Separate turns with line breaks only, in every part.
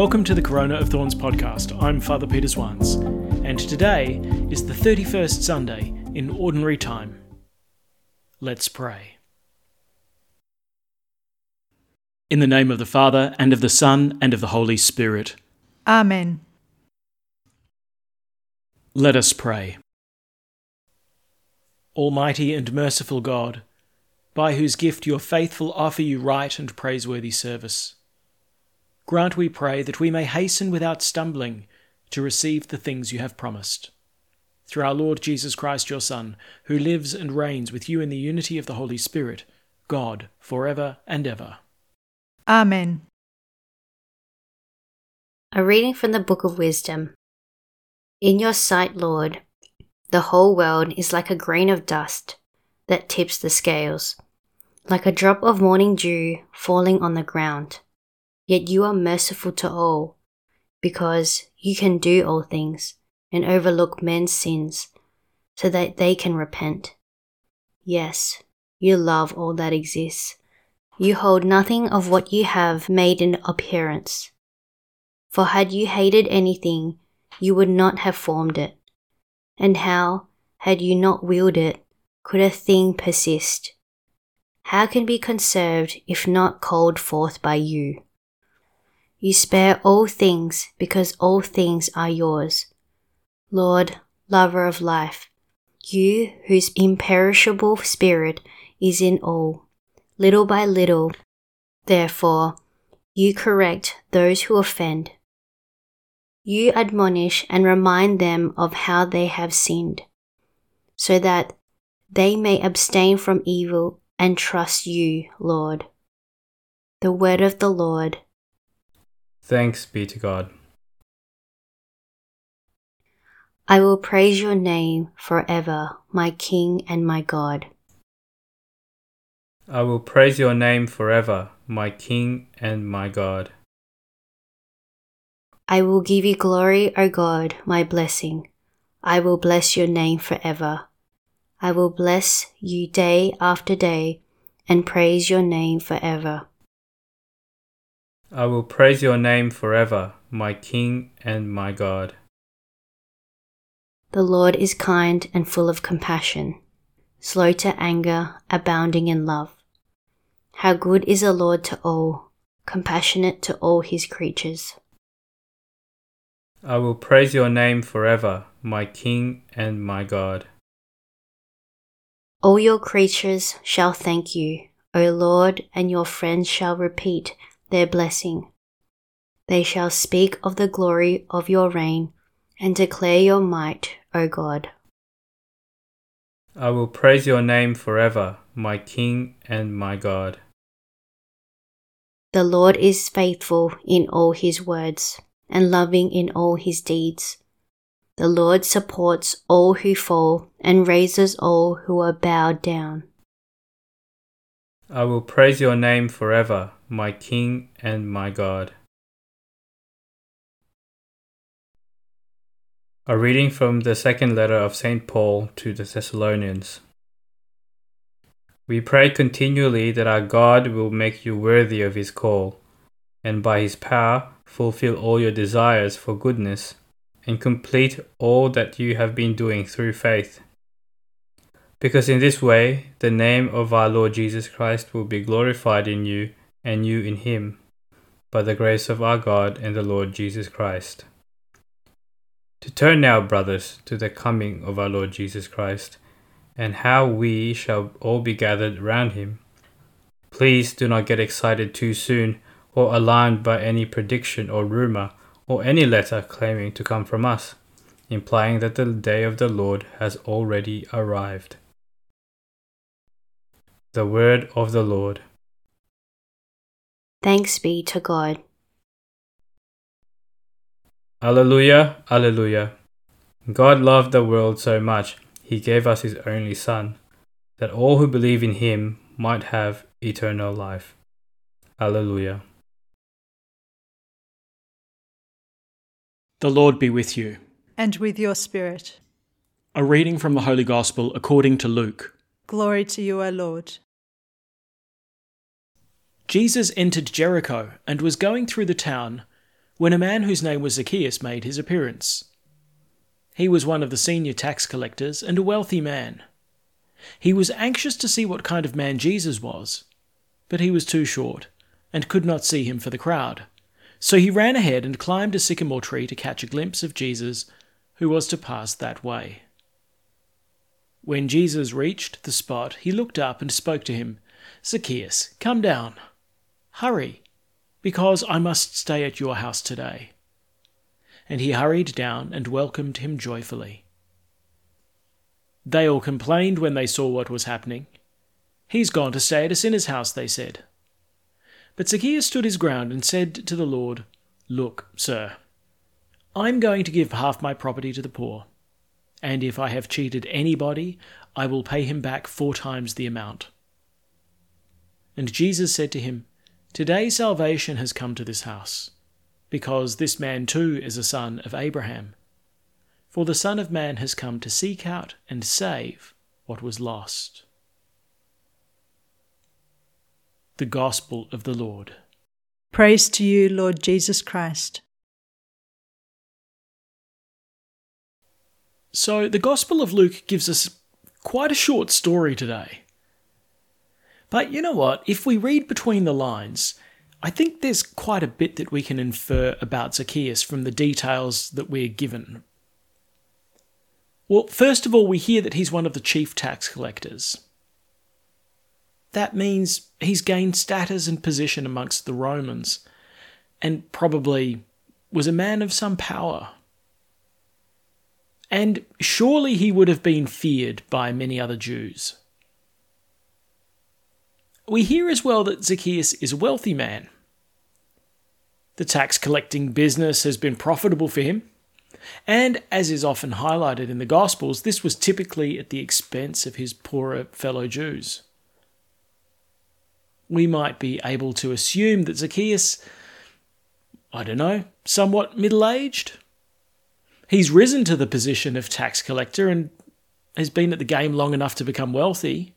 Welcome to the Corona of Thorns podcast. I'm Father Peter Swans, and today is the 31st Sunday in Ordinary Time. Let's pray. In the name of the Father, and of the Son, and of the Holy Spirit.
Amen.
Let us pray. Almighty and merciful God, by whose gift your faithful offer you right and praiseworthy service, grant, we pray, that we may hasten without stumbling to receive the things you have promised. Through our Lord Jesus Christ, your Son, who lives and reigns with you in the unity of the Holy Spirit, God, for ever and ever.
Amen.
A reading from the Book of Wisdom. In your sight, Lord, the whole world is like a grain of dust that tips the scales, like a drop of morning dew falling on the ground. Yet you are merciful to all, because you can do all things and overlook men's sins so that they can repent. Yes, you love all that exists. You hold nothing of what you have made an appearance. For had you hated anything, you would not have formed it. And how, had you not willed it, could a thing persist? How can be conserved if not called forth by you? You spare all things because all things are yours. Lord, lover of life, you whose imperishable spirit is in all, little by little, therefore, you correct those who offend. You admonish and remind them of how they have sinned, so that they may abstain from evil and trust you, Lord. The word of the Lord.
Thanks be to God.
I will praise your name forever, my King and my God.
I will praise your name forever, my King and my God.
I will give you glory, O God, my blessing. I will bless your name forever. I will bless you day after day and praise your name forever.
I will praise your name forever, my King and my God.
The Lord is kind and full of compassion, slow to anger, abounding in love. How good is the Lord to all, compassionate to all his creatures.
I will praise your name forever, my King and my God.
All your creatures shall thank you, O Lord, and your friends shall repeat their blessing. They shall speak of the glory of your reign and declare your might, O God.
I will praise your name forever, my King and my God.
The Lord is faithful in all his words and loving in all his deeds. The Lord supports all who fall and raises all who are bowed down.
I will praise your name forever, my King and my God. A reading from the second letter of St. Paul to the Thessalonians. We pray continually that our God will make you worthy of his call, and by his power fulfill all your desires for goodness, and complete all that you have been doing through faith because in this way the name of our Lord Jesus Christ will be glorified in you and you in him, by the grace of our God and the Lord Jesus Christ. To turn now, brothers, to the coming of our Lord Jesus Christ, and how we shall all be gathered round him. Please do not get excited too soon or alarmed by any prediction or rumor or any letter claiming to come from us, implying that the day of the Lord has already arrived. The word of the Lord.
Thanks be to God.
Alleluia, Alleluia. God loved the world so much, he gave us his only Son, that all who believe in him might have eternal life. Alleluia.
The Lord be with you.
And with your spirit.
A reading from the Holy Gospel according to Luke.
Glory to you, O Lord.
Jesus entered Jericho and was going through the town when a man whose name was Zacchaeus made his appearance. He was one of the senior tax collectors and a wealthy man. He was anxious to see what kind of man Jesus was, but he was too short and could not see him for the crowd. So he ran ahead and climbed a sycamore tree to catch a glimpse of Jesus, who was to pass that way. When Jesus reached the spot, he looked up and spoke to him Zacchaeus, come down. Hurry, because I must stay at your house today. And he hurried down and welcomed him joyfully. They all complained when they saw what was happening. He's gone to stay at a sinner's house, they said. But Zacchaeus stood his ground and said to the Lord, Look, sir, I'm going to give half my property to the poor, and if I have cheated anybody, I will pay him back four times the amount. And Jesus said to him, Today salvation has come to this house, because this man too is a son of Abraham. For the Son of Man has come to seek out and save what was lost. The Gospel of the Lord.
Praise to you, Lord Jesus Christ.
So, the Gospel of Luke gives us quite a short story today. But you know what? If we read between the lines, I think there's quite a bit that we can infer about Zacchaeus from the details that we're given. Well, first of all, we hear that he's one of the chief tax collectors. That means he's gained status and position amongst the Romans, and probably was a man of some power. And surely he would have been feared by many other Jews. We hear as well that Zacchaeus is a wealthy man. The tax collecting business has been profitable for him, and as is often highlighted in the Gospels, this was typically at the expense of his poorer fellow Jews. We might be able to assume that Zacchaeus, I don't know, somewhat middle aged. He's risen to the position of tax collector and has been at the game long enough to become wealthy.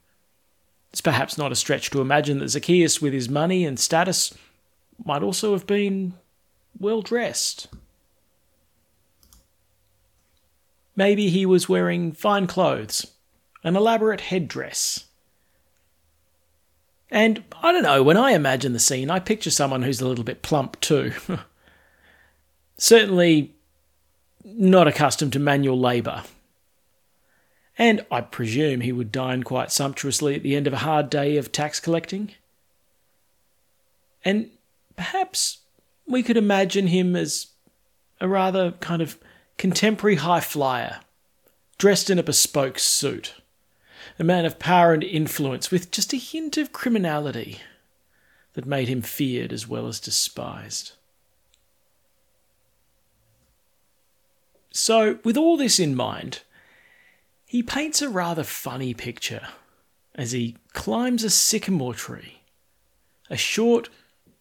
It's perhaps not a stretch to imagine that Zacchaeus, with his money and status, might also have been well dressed. Maybe he was wearing fine clothes, an elaborate headdress. And I don't know, when I imagine the scene, I picture someone who's a little bit plump too. Certainly not accustomed to manual labour. And I presume he would dine quite sumptuously at the end of a hard day of tax collecting. And perhaps we could imagine him as a rather kind of contemporary high flyer, dressed in a bespoke suit, a man of power and influence with just a hint of criminality that made him feared as well as despised. So, with all this in mind, he paints a rather funny picture as he climbs a sycamore tree. A short,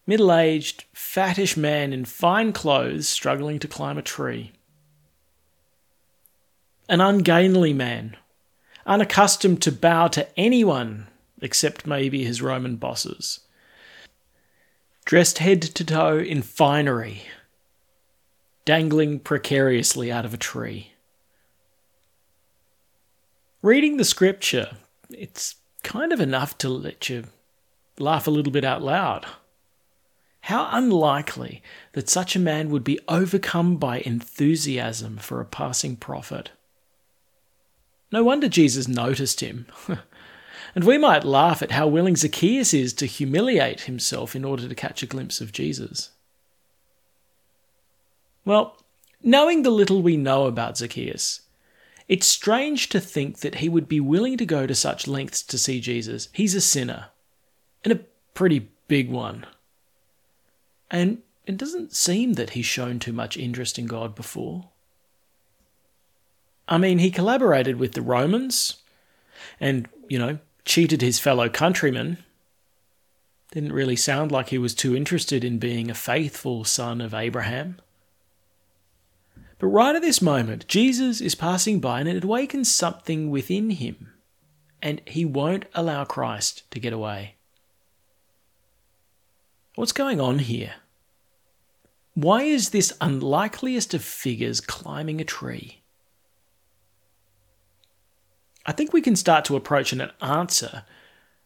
middle aged, fattish man in fine clothes struggling to climb a tree an ungainly man, unaccustomed to bow to anyone except maybe his Roman bosses. Dressed head to toe in finery, dangling precariously out of a tree. Reading the scripture, it's kind of enough to let you laugh a little bit out loud. How unlikely that such a man would be overcome by enthusiasm for a passing prophet. No wonder Jesus noticed him. and we might laugh at how willing Zacchaeus is to humiliate himself in order to catch a glimpse of Jesus. Well, knowing the little we know about Zacchaeus, it's strange to think that he would be willing to go to such lengths to see Jesus. He's a sinner, and a pretty big one. And it doesn't seem that he's shown too much interest in God before. I mean, he collaborated with the Romans and, you know, cheated his fellow countrymen. Didn't really sound like he was too interested in being a faithful son of Abraham. But right at this moment, Jesus is passing by and it awakens something within him, and he won't allow Christ to get away. What's going on here? Why is this unlikeliest of figures climbing a tree? I think we can start to approach an answer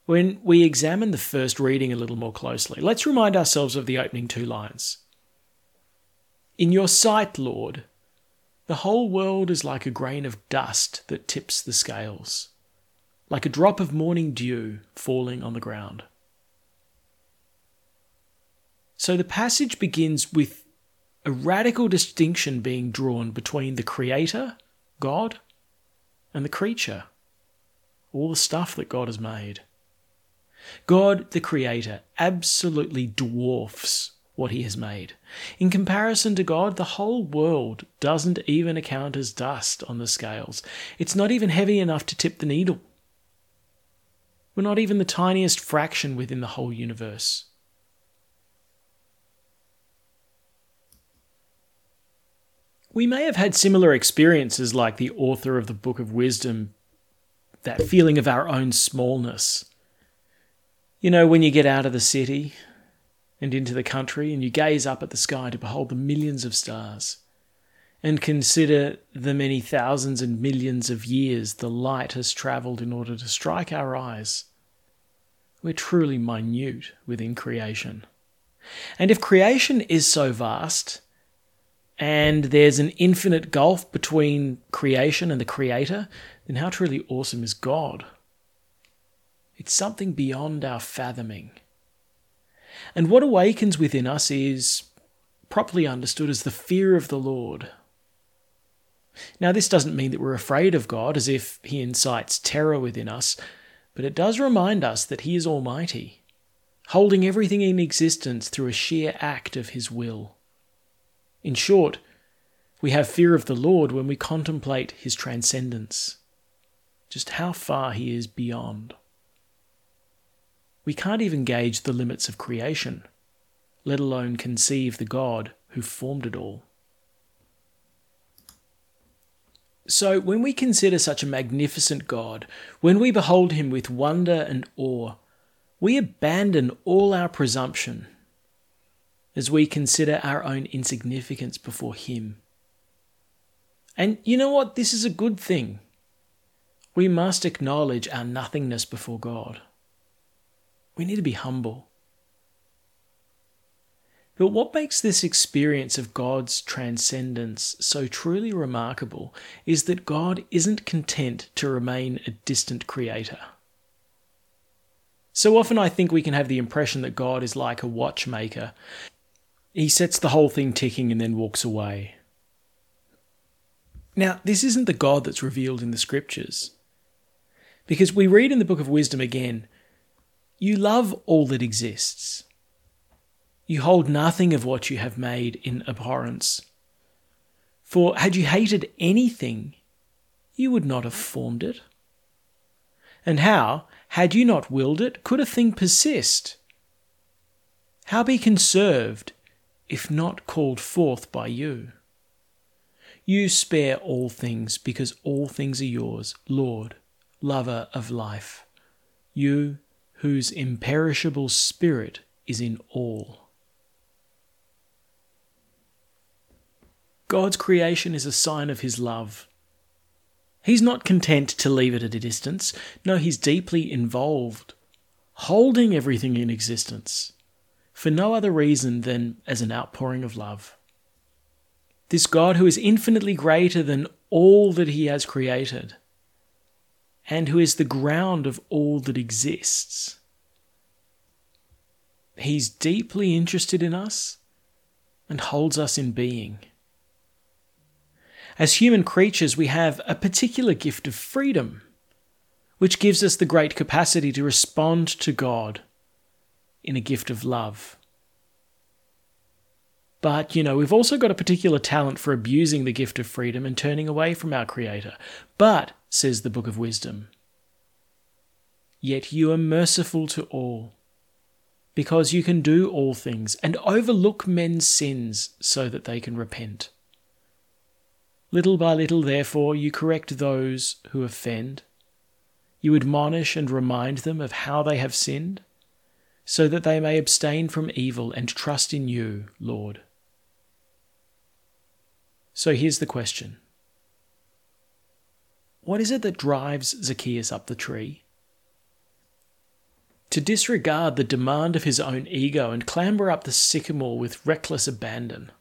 when we examine the first reading a little more closely. Let's remind ourselves of the opening two lines. In your sight, Lord, the whole world is like a grain of dust that tips the scales, like a drop of morning dew falling on the ground. So the passage begins with a radical distinction being drawn between the Creator, God, and the creature, all the stuff that God has made. God, the Creator, absolutely dwarfs what He has made. In comparison to God, the whole world doesn't even account as dust on the scales. It's not even heavy enough to tip the needle. We're not even the tiniest fraction within the whole universe. We may have had similar experiences like the author of the Book of Wisdom, that feeling of our own smallness. You know, when you get out of the city and into the country and you gaze up at the sky to behold the millions of stars and consider the many thousands and millions of years the light has travelled in order to strike our eyes, we're truly minute within creation. And if creation is so vast, and there's an infinite gulf between creation and the creator, then how truly awesome is God? It's something beyond our fathoming. And what awakens within us is properly understood as the fear of the Lord. Now, this doesn't mean that we're afraid of God as if He incites terror within us, but it does remind us that He is Almighty, holding everything in existence through a sheer act of His will. In short, we have fear of the Lord when we contemplate his transcendence, just how far he is beyond. We can't even gauge the limits of creation, let alone conceive the God who formed it all. So, when we consider such a magnificent God, when we behold him with wonder and awe, we abandon all our presumption as we consider our own insignificance before Him. And you know what? This is a good thing. We must acknowledge our nothingness before God. We need to be humble. But what makes this experience of God's transcendence so truly remarkable is that God isn't content to remain a distant creator. So often I think we can have the impression that God is like a watchmaker he sets the whole thing ticking and then walks away. Now, this isn't the God that's revealed in the scriptures. Because we read in the book of wisdom again, you love all that exists. You hold nothing of what you have made in abhorrence. For had you hated anything, you would not have formed it. And how, had you not willed it, could a thing persist? How be conserved if not called forth by you. You spare all things because all things are yours, Lord, lover of life, you whose imperishable spirit is in all. God's creation is a sign of his love. He's not content to leave it at a distance. No, he's deeply involved, holding everything in existence for no other reason than as an outpouring of love. This God who is infinitely greater than all that he has created, and who is the ground of all that exists. He's deeply interested in us and holds us in being. As human creatures, we have a particular gift of freedom, which gives us the great capacity to respond to God in a gift of love. But, you know, we've also got a particular talent for abusing the gift of freedom and turning away from our Creator. But, says the Book of Wisdom, yet you are merciful to all, because you can do all things and overlook men's sins so that they can repent. Little by little, therefore, you correct those who offend. You admonish and remind them of how they have sinned so that they may abstain from evil and trust in you, Lord. So here's the question What is it that drives Zacchaeus up the tree? To disregard the demand of his own ego and clamber up the sycamore with reckless abandon.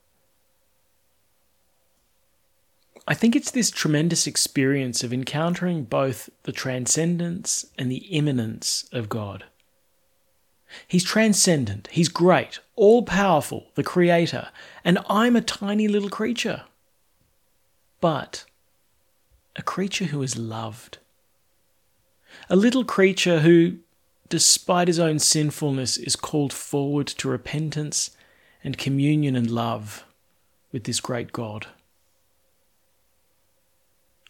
I think it's this tremendous experience of encountering both the transcendence and the immanence of God. He's transcendent, He's great, all powerful, the Creator, and I'm a tiny little creature. But a creature who is loved. A little creature who, despite his own sinfulness, is called forward to repentance and communion and love with this great God.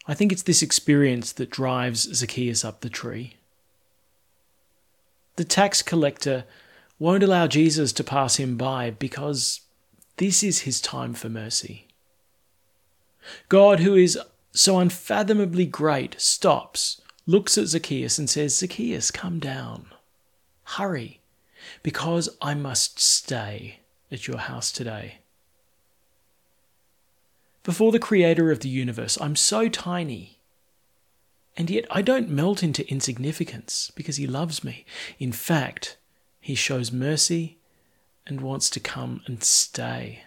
I think it's this experience that drives Zacchaeus up the tree. The tax collector won't allow Jesus to pass him by because this is his time for mercy. God, who is so unfathomably great, stops, looks at Zacchaeus, and says, Zacchaeus, come down. Hurry, because I must stay at your house today. Before the creator of the universe, I'm so tiny. And yet I don't melt into insignificance because he loves me. In fact, he shows mercy and wants to come and stay.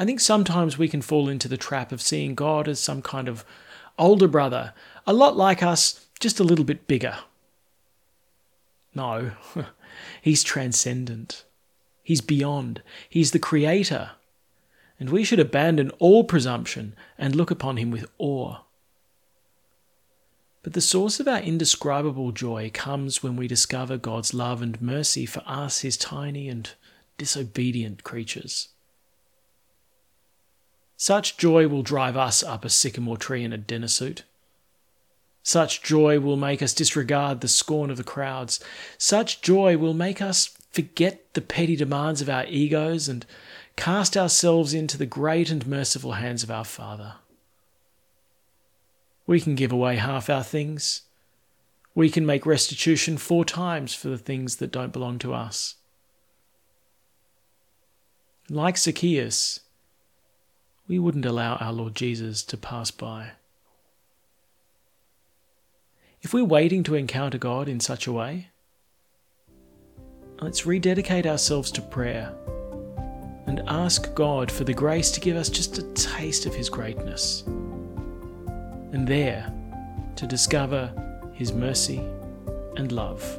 I think sometimes we can fall into the trap of seeing God as some kind of older brother, a lot like us, just a little bit bigger. No, he's transcendent. He's beyond. He's the Creator. And we should abandon all presumption and look upon Him with awe. But the source of our indescribable joy comes when we discover God's love and mercy for us, His tiny and disobedient creatures. Such joy will drive us up a sycamore tree in a dinner suit. Such joy will make us disregard the scorn of the crowds. Such joy will make us forget the petty demands of our egos and cast ourselves into the great and merciful hands of our Father. We can give away half our things. We can make restitution four times for the things that don't belong to us. Like Zacchaeus, we wouldn't allow our Lord Jesus to pass by. If we're waiting to encounter God in such a way, let's rededicate ourselves to prayer and ask God for the grace to give us just a taste of His greatness. And there to discover His mercy and love.